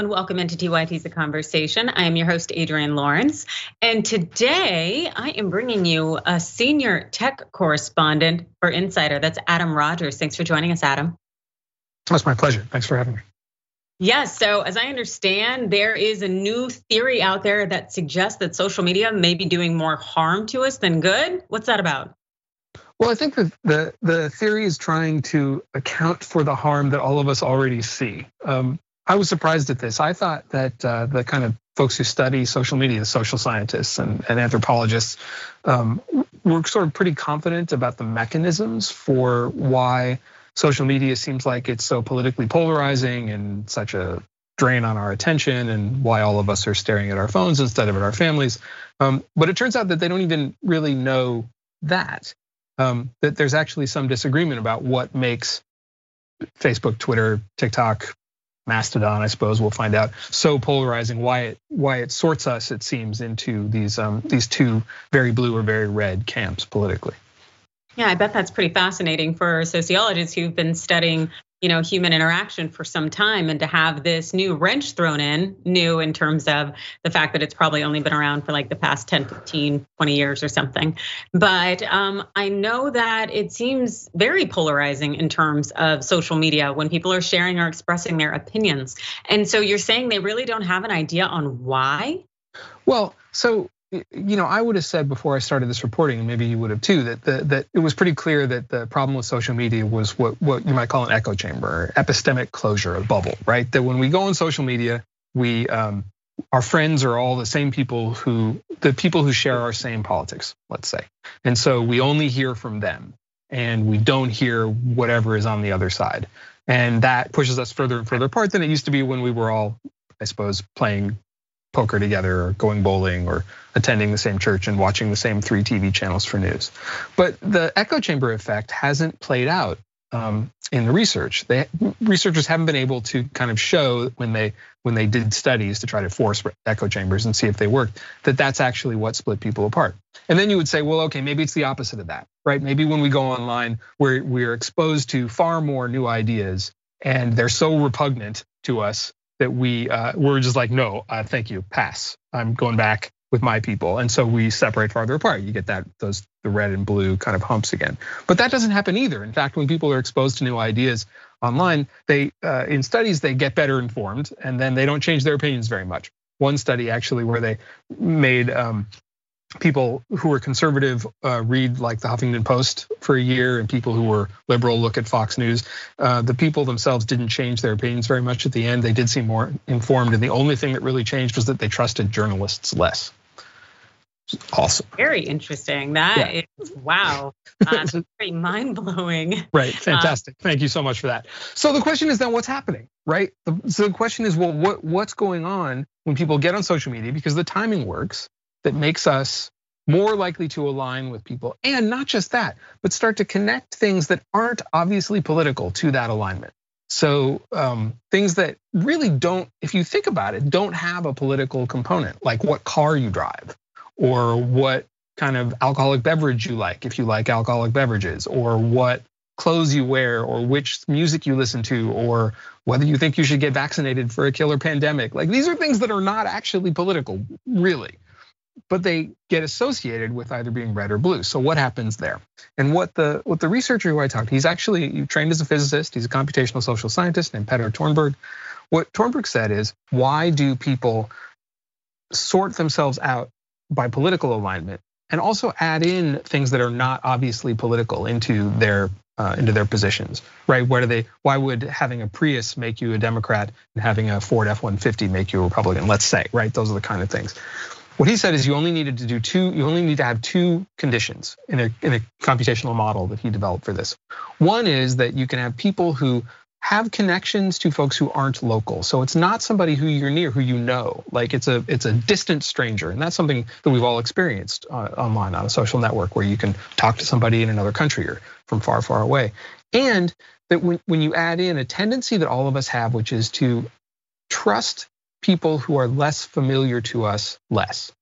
And welcome into TYT's The Conversation. I am your host, Adrienne Lawrence. And today I am bringing you a senior tech correspondent for Insider. That's Adam Rogers. Thanks for joining us, Adam. That's my pleasure. Thanks for having me. Yes, so as I understand, there is a new theory out there that suggests that social media may be doing more harm to us than good. What's that about? Well, I think that the the theory is trying to account for the harm that all of us already see. Um, I was surprised at this. I thought that uh, the kind of folks who study social media, social scientists and, and anthropologists, um, were sort of pretty confident about the mechanisms for why social media seems like it's so politically polarizing and such a drain on our attention and why all of us are staring at our phones instead of at our families. Um, but it turns out that they don't even really know that. Um, that there's actually some disagreement about what makes Facebook, Twitter, TikTok, Mastodon, I suppose we'll find out, so polarizing. Why it why it sorts us, it seems, into these um, these two very blue or very red camps politically. Yeah, I bet that's pretty fascinating for sociologists who've been studying you know human interaction for some time and to have this new wrench thrown in new in terms of the fact that it's probably only been around for like the past 10 15 20 years or something. But um, i know that it seems very polarizing in terms of social media when people are sharing or expressing their opinions. And so you're saying they really don't have an idea on why? Well so you know, I would have said before I started this reporting, and maybe you would have too, that the, that it was pretty clear that the problem with social media was what what you might call an echo chamber, epistemic closure, a bubble, right? That when we go on social media, we um, our friends are all the same people who the people who share our same politics, let's say, and so we only hear from them, and we don't hear whatever is on the other side, and that pushes us further and further apart than it used to be when we were all, I suppose, playing poker together or going bowling or attending the same church and watching the same three TV channels for news. But the echo chamber effect hasn't played out um, in the research. They, researchers haven't been able to kind of show when they when they did studies to try to force echo chambers and see if they worked that that's actually what split people apart. And then you would say, well, okay, maybe it's the opposite of that, right? Maybe when we go online, we're we're exposed to far more new ideas and they're so repugnant to us that we uh, we're just like, no, uh, thank you, pass. I'm going back with my people, and so we separate farther apart. You get that those the red and blue kind of humps again. But that doesn't happen either. In fact, when people are exposed to new ideas online, they uh, in studies they get better informed, and then they don't change their opinions very much. One study actually where they made um, people who were conservative uh, read like the Huffington Post for a year, and people who were liberal look at Fox News. Uh, the people themselves didn't change their opinions very much at the end. They did seem more informed, and the only thing that really changed was that they trusted journalists less. Awesome. Very interesting. That yeah. is wow. Uh, very mind blowing. Right. Fantastic. Uh, Thank you so much for that. So the question is then, what's happening? Right. So the question is, well, what what's going on when people get on social media because the timing works that makes us more likely to align with people. And not just that, but start to connect things that aren't obviously political to that alignment. So um, things that really don't, if you think about it, don't have a political component, like what car you drive, or what kind of alcoholic beverage you like, if you like alcoholic beverages, or what clothes you wear, or which music you listen to, or whether you think you should get vaccinated for a killer pandemic. Like these are things that are not actually political, really but they get associated with either being red or blue. So what happens there? And what the what the researcher who I talked he's actually trained as a physicist. He's a computational social scientist named Petter Tornberg. What Tornberg said is, why do people sort themselves out by political alignment and also add in things that are not obviously political into their uh, into their positions, right? Where do they? Why would having a Prius make you a Democrat and having a Ford F-150 make you a Republican? Let's say, right? Those are the kind of things. What he said is you only needed to do two, you only need to have two conditions in a, in a computational model that he developed for this. One is that you can have people who have connections to folks who aren't local. So it's not somebody who you're near, who you know. Like it's a it's a distant stranger, and that's something that we've all experienced uh, online on a social network where you can talk to somebody in another country or from far, far away. And that when, when you add in a tendency that all of us have, which is to trust people who are less familiar to us less.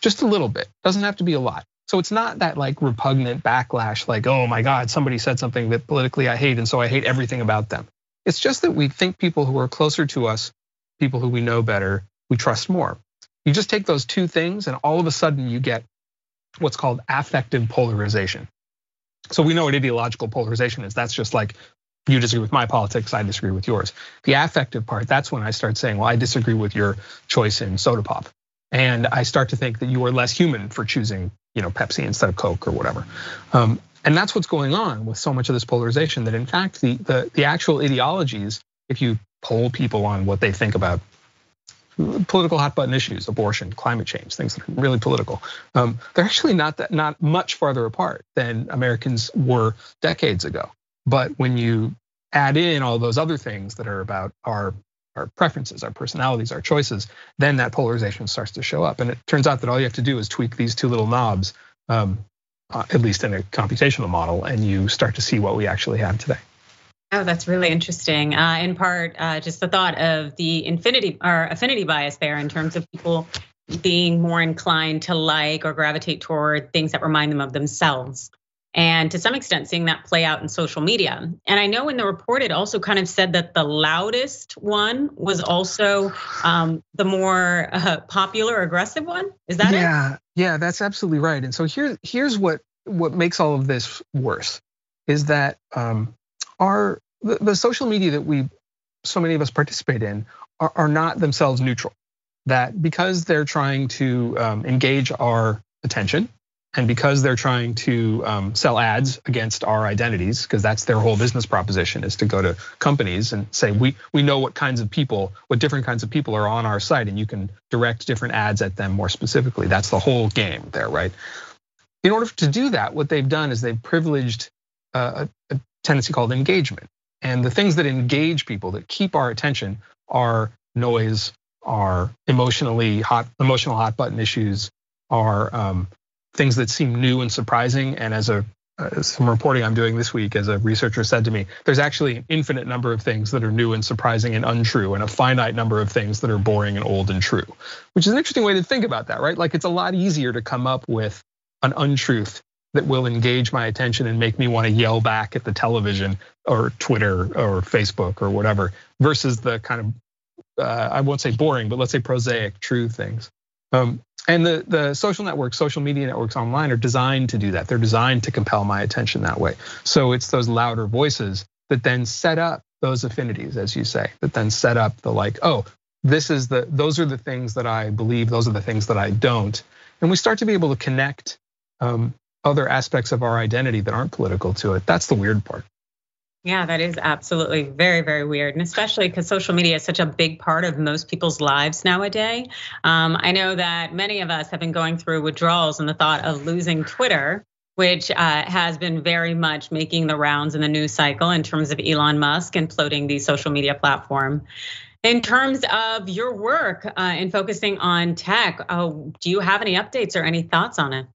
Just a little bit, doesn't have to be a lot. So it's not that like repugnant backlash, like, oh my God, somebody said something that politically I hate, and so I hate everything about them. It's just that we think people who are closer to us people who we know better, we trust more. You just take those two things, and all of a sudden you get what's called affective polarization. So we know what ideological polarization is. That's just like you disagree with my politics, I disagree with yours. The affective part, that's when I start saying, well, I disagree with your choice in soda pop. And I start to think that you are less human for choosing, you know, Pepsi instead of Coke or whatever. Um, and that's what's going on with so much of this polarization that in fact the, the, the actual ideologies, if you poll people on what they think about political hot button issues, abortion, climate change, things that are really political. Um, they're actually not that not much farther apart than Americans were decades ago. But when you add in all those other things that are about our our preferences, our personalities, our choices, then that polarization starts to show up. And it turns out that all you have to do is tweak these two little knobs, um, uh, at least in a computational model, and you start to see what we actually have today. Oh, that's really interesting. Uh, in part, uh, just the thought of the infinity or affinity bias there in terms of people being more inclined to like or gravitate toward things that remind them of themselves. And to some extent, seeing that play out in social media. And I know in the report, it also kind of said that the loudest one was also um, the more uh, popular, aggressive one. Is that yeah, it? Yeah, yeah, that's absolutely right. And so here, here's what what makes all of this worse is that um, our the, the social media that we so many of us participate in are, are not themselves neutral. That because they're trying to um, engage our attention and because they're trying to um, sell ads against our identities, because that's their whole business proposition is to go to companies and say, we, we know what kinds of people, what different kinds of people are on our site, and you can direct different ads at them more specifically. That's the whole game there, right? In order to do that, what they've done is they've privileged a, a tendency called engagement. And the things that engage people, that keep our attention, are noise, are emotionally hot, emotional hot button issues, are um, things that seem new and surprising. And as a uh, some reporting I'm doing this week, as a researcher said to me, there's actually an infinite number of things that are new and surprising and untrue, and a finite number of things that are boring and old and true, which is an interesting way to think about that, right? Like it's a lot easier to come up with an untruth that will engage my attention and make me want to yell back at the television or Twitter or Facebook or whatever, versus the kind of uh, I won't say boring, but let's say prosaic, true things. Um, and the the social networks, social media networks online are designed to do that. They're designed to compel my attention that way. So it's those louder voices that then set up those affinities, as you say, that then set up the like, oh, this is the those are the things that I believe, those are the things that I don't, and we start to be able to connect um, other aspects of our identity that aren't political to it. That's the weird part. Yeah, that is absolutely very, very weird. And especially because social media is such a big part of most people's lives nowadays. Um, I know that many of us have been going through withdrawals and the thought of losing Twitter, which uh, has been very much making the rounds in the news cycle in terms of Elon Musk imploding the social media platform. In terms of your work uh, in focusing on tech, uh, do you have any updates or any thoughts on it?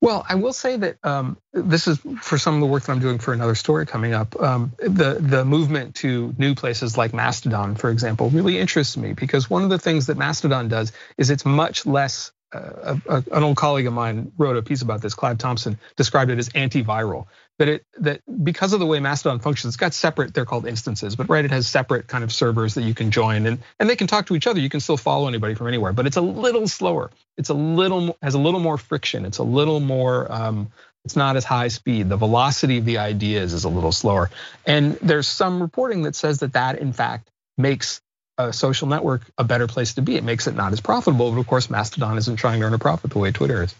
Well, I will say that um, this is for some of the work that I'm doing for another story coming up. Um, the the movement to new places like Mastodon, for example, really interests me because one of the things that Mastodon does is it's much less. Uh, a, an old colleague of mine wrote a piece about this. Clive Thompson described it as antiviral that it that because of the way Mastodon functions, it's got separate. They're called instances, but right, it has separate kind of servers that you can join, and and they can talk to each other. You can still follow anybody from anywhere, but it's a little slower. It's a little has a little more friction. It's a little more. Um, it's not as high speed. The velocity of the ideas is a little slower, and there's some reporting that says that that in fact makes a social network a better place to be. It makes it not as profitable, but of course Mastodon isn't trying to earn a profit the way Twitter is.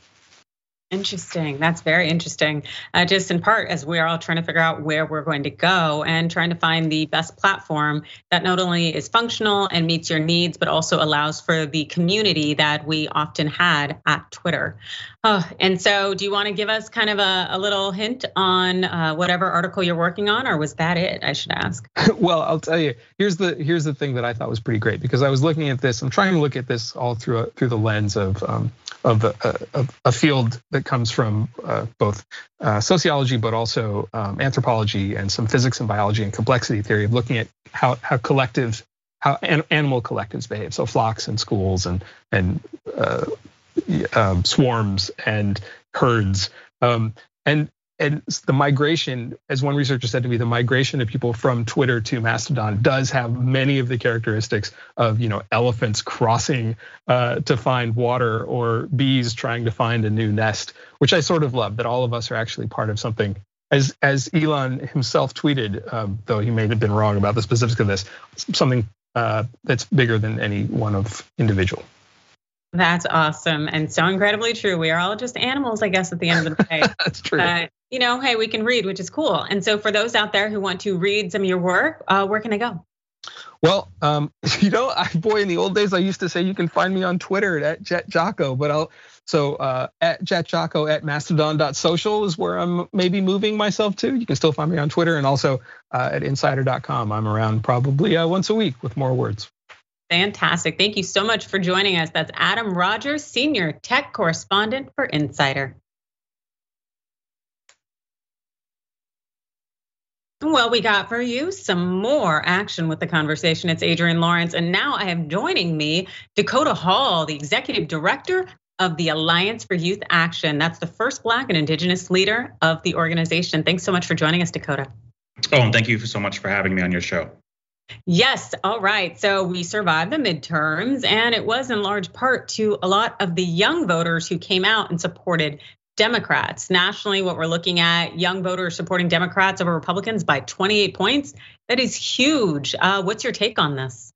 Interesting. That's very interesting. Uh, just in part, as we're all trying to figure out where we're going to go and trying to find the best platform that not only is functional and meets your needs, but also allows for the community that we often had at Twitter. Oh, and so, do you want to give us kind of a, a little hint on uh, whatever article you're working on, or was that it? I should ask. well, I'll tell you. Here's the here's the thing that I thought was pretty great because I was looking at this. I'm trying to look at this all through a, through the lens of um, of a, a, field that comes from uh, both uh, sociology, but also um, anthropology and some physics and biology and complexity theory of looking at how how collectives, how animal collectives behave. So flocks and schools and and uh, um, swarms and herds. Um, and and the migration, as one researcher said to me, the migration of people from Twitter to Mastodon does have many of the characteristics of you know elephants crossing uh, to find water or bees trying to find a new nest, which I sort of love. That all of us are actually part of something. As as Elon himself tweeted, um, though he may have been wrong about the specifics of this, something uh, that's bigger than any one of individual. That's awesome and so incredibly true. We are all just animals, I guess, at the end of the day. That's true. Uh, you know, hey, we can read, which is cool. And so, for those out there who want to read some of your work, uh, where can I go? Well, um, you know, I, boy, in the old days, I used to say you can find me on Twitter at Jet Jocko, but I'll so uh, at Jet Jocko at Mastodon.social is where I'm maybe moving myself to. You can still find me on Twitter and also uh, at Insider.com. I'm around probably uh, once a week with more words. Fantastic. Thank you so much for joining us. That's Adam Rogers, Senior Tech Correspondent for Insider. Well, we got for you some more action with the conversation. It's Adrienne Lawrence, and now I have joining me Dakota Hall, the Executive Director of the Alliance for Youth Action. That's the first Black and Indigenous leader of the organization. Thanks so much for joining us, Dakota. Oh, and thank you so much for having me on your show. Yes, all right. So we survived the midterms, and it was in large part to a lot of the young voters who came out and supported Democrats. Nationally, what we're looking at young voters supporting Democrats over Republicans by 28 points. That is huge. Uh, what's your take on this?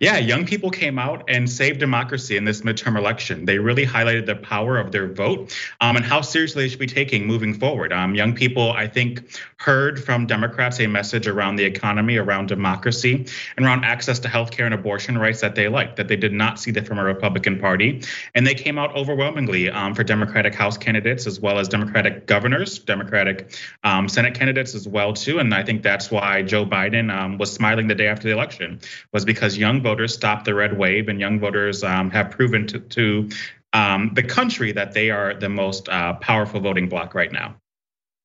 Yeah, young people came out and saved democracy in this midterm election. They really highlighted the power of their vote um, and how seriously they should be taking moving forward. Um, young people, I think, heard from Democrats a message around the economy, around democracy, and around access to healthcare and abortion rights that they liked, that they did not see that from a Republican Party. And they came out overwhelmingly um, for Democratic House candidates as well as Democratic governors, Democratic um, Senate candidates as well too. And I think that's why Joe Biden um, was smiling the day after the election, was because young stopped the red wave, and young voters um, have proven to, to um, the country that they are the most uh, powerful voting bloc right now.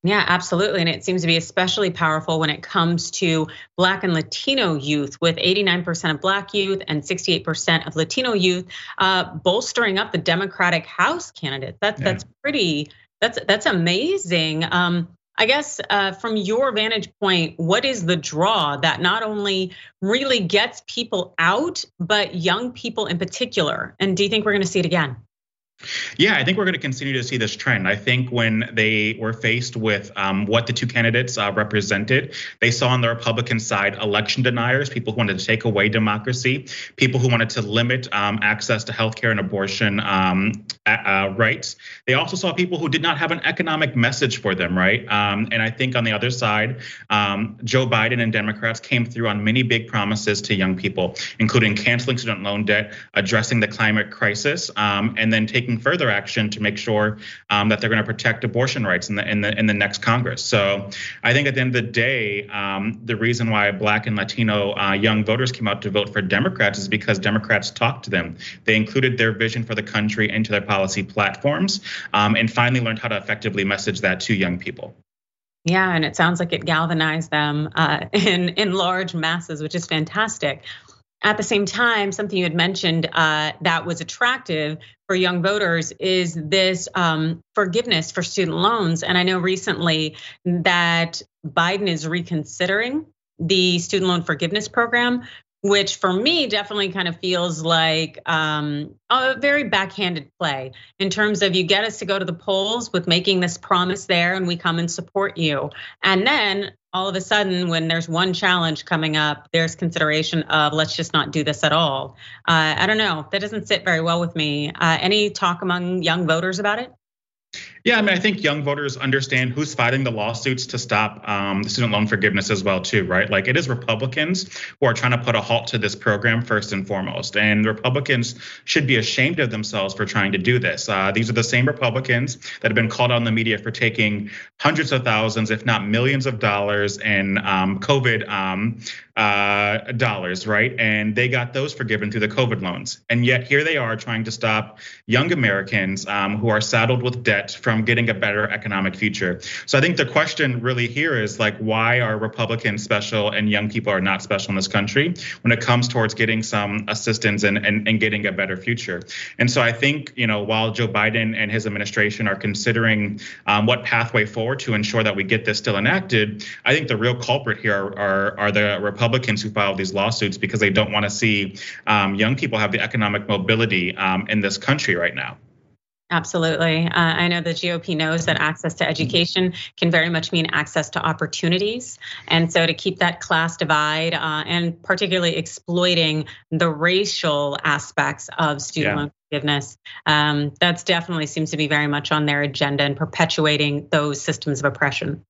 Yeah, absolutely. And it seems to be especially powerful when it comes to Black and Latino youth, with 89% of Black youth and 68% of Latino youth uh, bolstering up the Democratic House candidate. That, yeah. That's pretty, that's, that's amazing. Um, I guess uh, from your vantage point, what is the draw that not only really gets people out, but young people in particular? And do you think we're going to see it again? Yeah, I think we're going to continue to see this trend. I think when they were faced with um, what the two candidates uh, represented, they saw on the Republican side election deniers, people who wanted to take away democracy, people who wanted to limit um, access to healthcare and abortion um, uh, rights. They also saw people who did not have an economic message for them, right? Um, and I think on the other side, um, Joe Biden and Democrats came through on many big promises to young people, including canceling student loan debt, addressing the climate crisis, um, and then taking taking further action to make sure um, that they're going to protect abortion rights in the in the in the next Congress. So I think at the end of the day, um, the reason why Black and Latino uh, young voters came out to vote for Democrats is because Democrats talked to them. They included their vision for the country into their policy platforms, um, and finally learned how to effectively message that to young people. Yeah, and it sounds like it galvanized them uh, in in large masses, which is fantastic. At the same time, something you had mentioned uh, that was attractive for young voters is this um, forgiveness for student loans. And I know recently that Biden is reconsidering the student loan forgiveness program, which for me definitely kind of feels like um, a very backhanded play in terms of you get us to go to the polls with making this promise there and we come and support you. And then all of a sudden, when there's one challenge coming up, there's consideration of let's just not do this at all. Uh, I don't know. That doesn't sit very well with me. Uh, any talk among young voters about it? Yeah, I mean, I think young voters understand who's fighting the lawsuits to stop um, the student loan forgiveness as well, too, right? Like it is Republicans who are trying to put a halt to this program first and foremost, and Republicans should be ashamed of themselves for trying to do this. Uh, these are the same Republicans that have been called on the media for taking hundreds of thousands, if not millions of dollars in um, COVID um, uh, dollars, right? And they got those forgiven through the COVID loans. And yet here they are trying to stop young Americans um, who are saddled with debt from getting a better economic future. So I think the question really here is like, why are Republicans special and young people are not special in this country when it comes towards getting some assistance and, and, and getting a better future? And so I think, you know, while Joe Biden and his administration are considering um, what pathway forward to ensure that we get this still enacted, I think the real culprit here are, are, are the Republicans who filed these lawsuits because they don't want to see um, young people have the economic mobility um, in this country right now. Absolutely. Uh, I know the GOP knows that access to education can very much mean access to opportunities. And so to keep that class divide uh, and particularly exploiting the racial aspects of student yeah. loan forgiveness, um, that's definitely seems to be very much on their agenda and perpetuating those systems of oppression.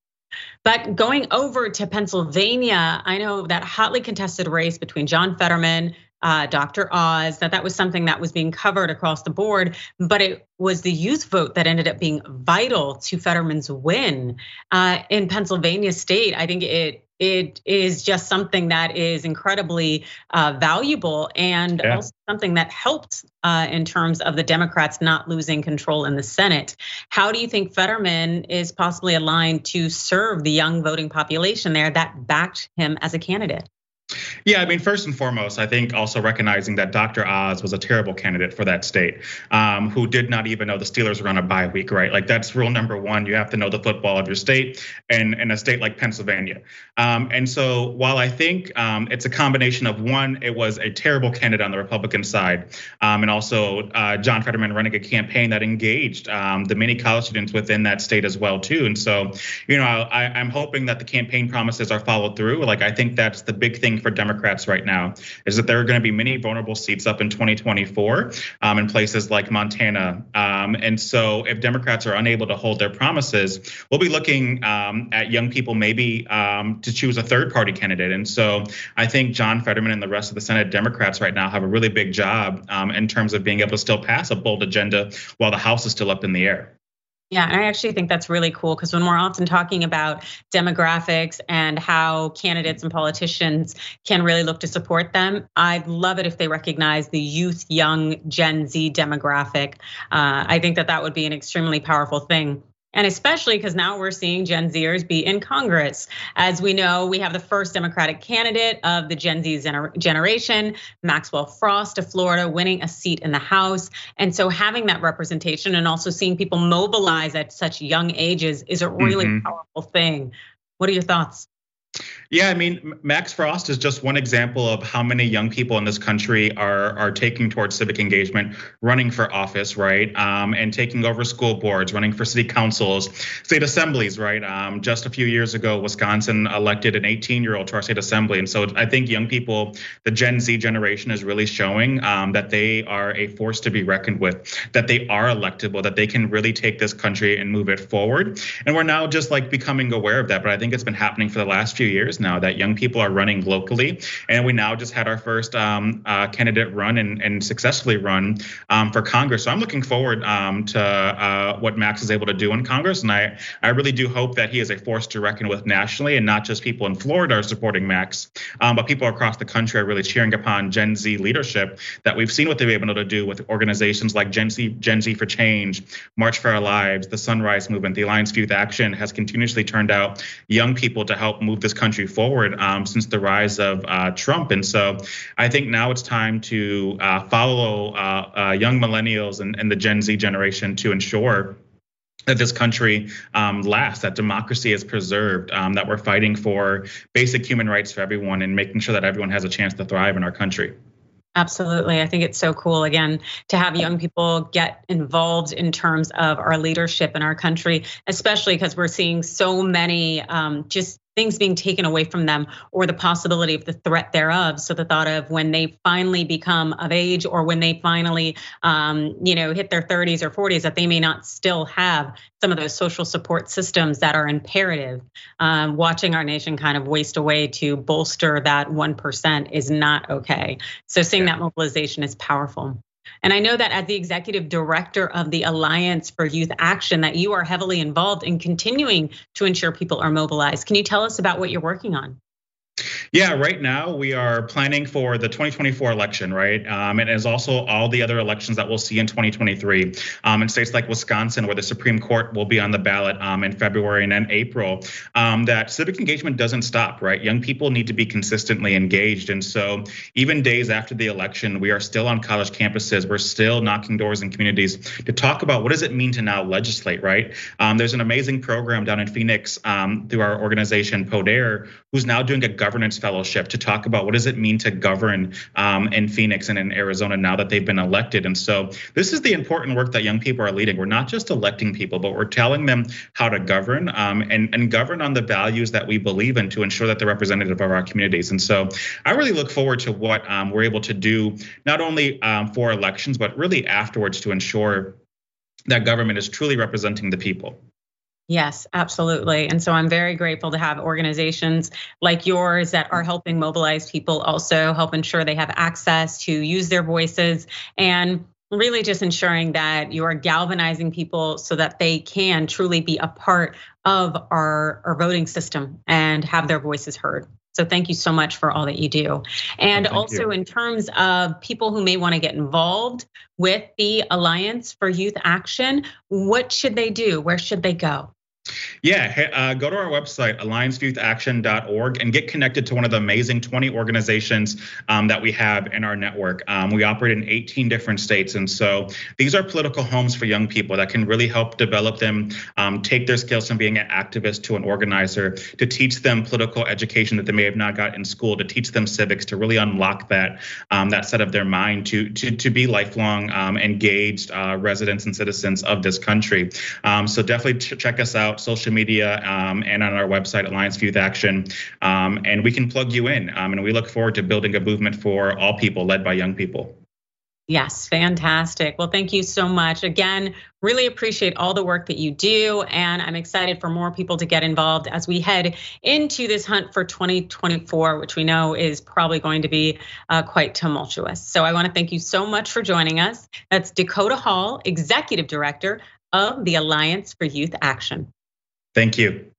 But going over to Pennsylvania, I know that hotly contested race between John Fetterman, uh, Dr. Oz, that that was something that was being covered across the board, but it was the youth vote that ended up being vital to Fetterman's win uh, in Pennsylvania state. I think it it is just something that is incredibly uh, valuable and yeah. also something that helped uh, in terms of the Democrats not losing control in the Senate. How do you think Fetterman is possibly aligned to serve the young voting population there that backed him as a candidate? Yeah, I mean, first and foremost, I think also recognizing that Dr. Oz was a terrible candidate for that state, um, who did not even know the Steelers were on a bye week, right? Like that's rule number one. You have to know the football of your state, and in a state like Pennsylvania. Um, and so, while I think um, it's a combination of one, it was a terrible candidate on the Republican side, um, and also uh, John Fetterman running a campaign that engaged um, the many college students within that state as well too. And so, you know, I, I'm hoping that the campaign promises are followed through. Like I think that's the big thing for Democrats right now is that there are going to be many vulnerable seats up in 2024 um, in places like Montana. Um, and so if Democrats are unable to hold their promises, we'll be looking um, at young people maybe um, to choose a third party candidate. And so I think John Fetterman and the rest of the Senate Democrats right now have a really big job um, in terms of being able to still pass a bold agenda while the House is still up in the air. Yeah, and I actually think that's really cool because when we're often talking about demographics and how candidates and politicians can really look to support them, I'd love it if they recognize the youth, young Gen Z demographic. Uh, I think that that would be an extremely powerful thing. And especially because now we're seeing Gen Zers be in Congress. As we know, we have the first Democratic candidate of the Gen Z generation, Maxwell Frost of Florida, winning a seat in the House. And so having that representation and also seeing people mobilize at such young ages is a really mm-hmm. powerful thing. What are your thoughts? Yeah, I mean, Max Frost is just one example of how many young people in this country are are taking towards civic engagement, running for office, right, um, and taking over school boards, running for city councils, state assemblies, right. Um, just a few years ago, Wisconsin elected an 18-year-old to our state assembly, and so I think young people, the Gen Z generation, is really showing um, that they are a force to be reckoned with, that they are electable, that they can really take this country and move it forward, and we're now just like becoming aware of that. But I think it's been happening for the last few years now that young people are running locally. And we now just had our first um, uh, candidate run and, and successfully run um, for Congress. So I'm looking forward um, to uh, what Max is able to do in Congress. And I, I really do hope that he is a force to reckon with nationally and not just people in Florida are supporting Max, um, but people across the country are really cheering upon Gen Z leadership that we've seen what they've been able to do with organizations like Gen Z, Gen Z for Change, March for Our Lives, the Sunrise Movement, the Alliance for Youth Action has continuously turned out young people to help move this country forward um, since the rise of uh, Trump. And so I think now it's time to uh, follow uh, uh, young millennials and, and the Gen Z generation to ensure that this country um, lasts, that democracy is preserved, um, that we're fighting for basic human rights for everyone and making sure that everyone has a chance to thrive in our country. Absolutely. I think it's so cool, again, to have young people get involved in terms of our leadership in our country, especially because we're seeing so many um, just things being taken away from them or the possibility of the threat thereof. So the thought of when they finally become of age or when they finally, um, you know, hit their 30s or 40s, that they may not still have some of those social support systems that are imperative. Um, watching our nation kind of waste away to bolster that 1% is not okay. So seeing that mobilization is powerful. And I know that as the executive director of the Alliance for Youth Action, that you are heavily involved in continuing to ensure people are mobilized. Can you tell us about what you're working on? Yeah, right now we are planning for the 2024 election, right? Um, and as also all the other elections that we'll see in 2023 um, in states like Wisconsin, where the Supreme Court will be on the ballot um, in February and then April. Um, that civic engagement doesn't stop, right? Young people need to be consistently engaged, and so even days after the election, we are still on college campuses. We're still knocking doors in communities to talk about what does it mean to now legislate, right? Um, there's an amazing program down in Phoenix um, through our organization Poder, who's now doing a governance fellowship to talk about what does it mean to govern um, in Phoenix and in Arizona now that they've been elected. And so this is the important work that young people are leading. We're not just electing people, but we're telling them how to govern um, and, and govern on the values that we believe in to ensure that they're representative of our communities. And so I really look forward to what um, we're able to do, not only um, for elections, but really afterwards to ensure that government is truly representing the people. Yes, absolutely. And so I'm very grateful to have organizations like yours that are helping mobilize people, also help ensure they have access to use their voices and really just ensuring that you are galvanizing people so that they can truly be a part of our, our voting system and have their voices heard. So thank you so much for all that you do. And oh, also you. in terms of people who may want to get involved with the Alliance for Youth Action, what should they do? Where should they go? Yeah, uh, go to our website, allianceyouth.action.org, and get connected to one of the amazing 20 organizations um, that we have in our network. Um, we operate in 18 different states. And so these are political homes for young people that can really help develop them, um, take their skills from being an activist to an organizer, to teach them political education that they may have not got in school, to teach them civics, to really unlock that um, that set of their mind to, to, to be lifelong um, engaged uh, residents and citizens of this country. Um, so definitely check us out social media um, and on our website, Alliance Youth Action. Um, and we can plug you in. Um, and we look forward to building a movement for all people led by young people. Yes, fantastic. Well, thank you so much. Again, really appreciate all the work that you do. And I'm excited for more people to get involved as we head into this hunt for 2024, which we know is probably going to be uh, quite tumultuous. So I want to thank you so much for joining us. That's Dakota Hall, Executive Director of the Alliance for Youth Action. Thank you.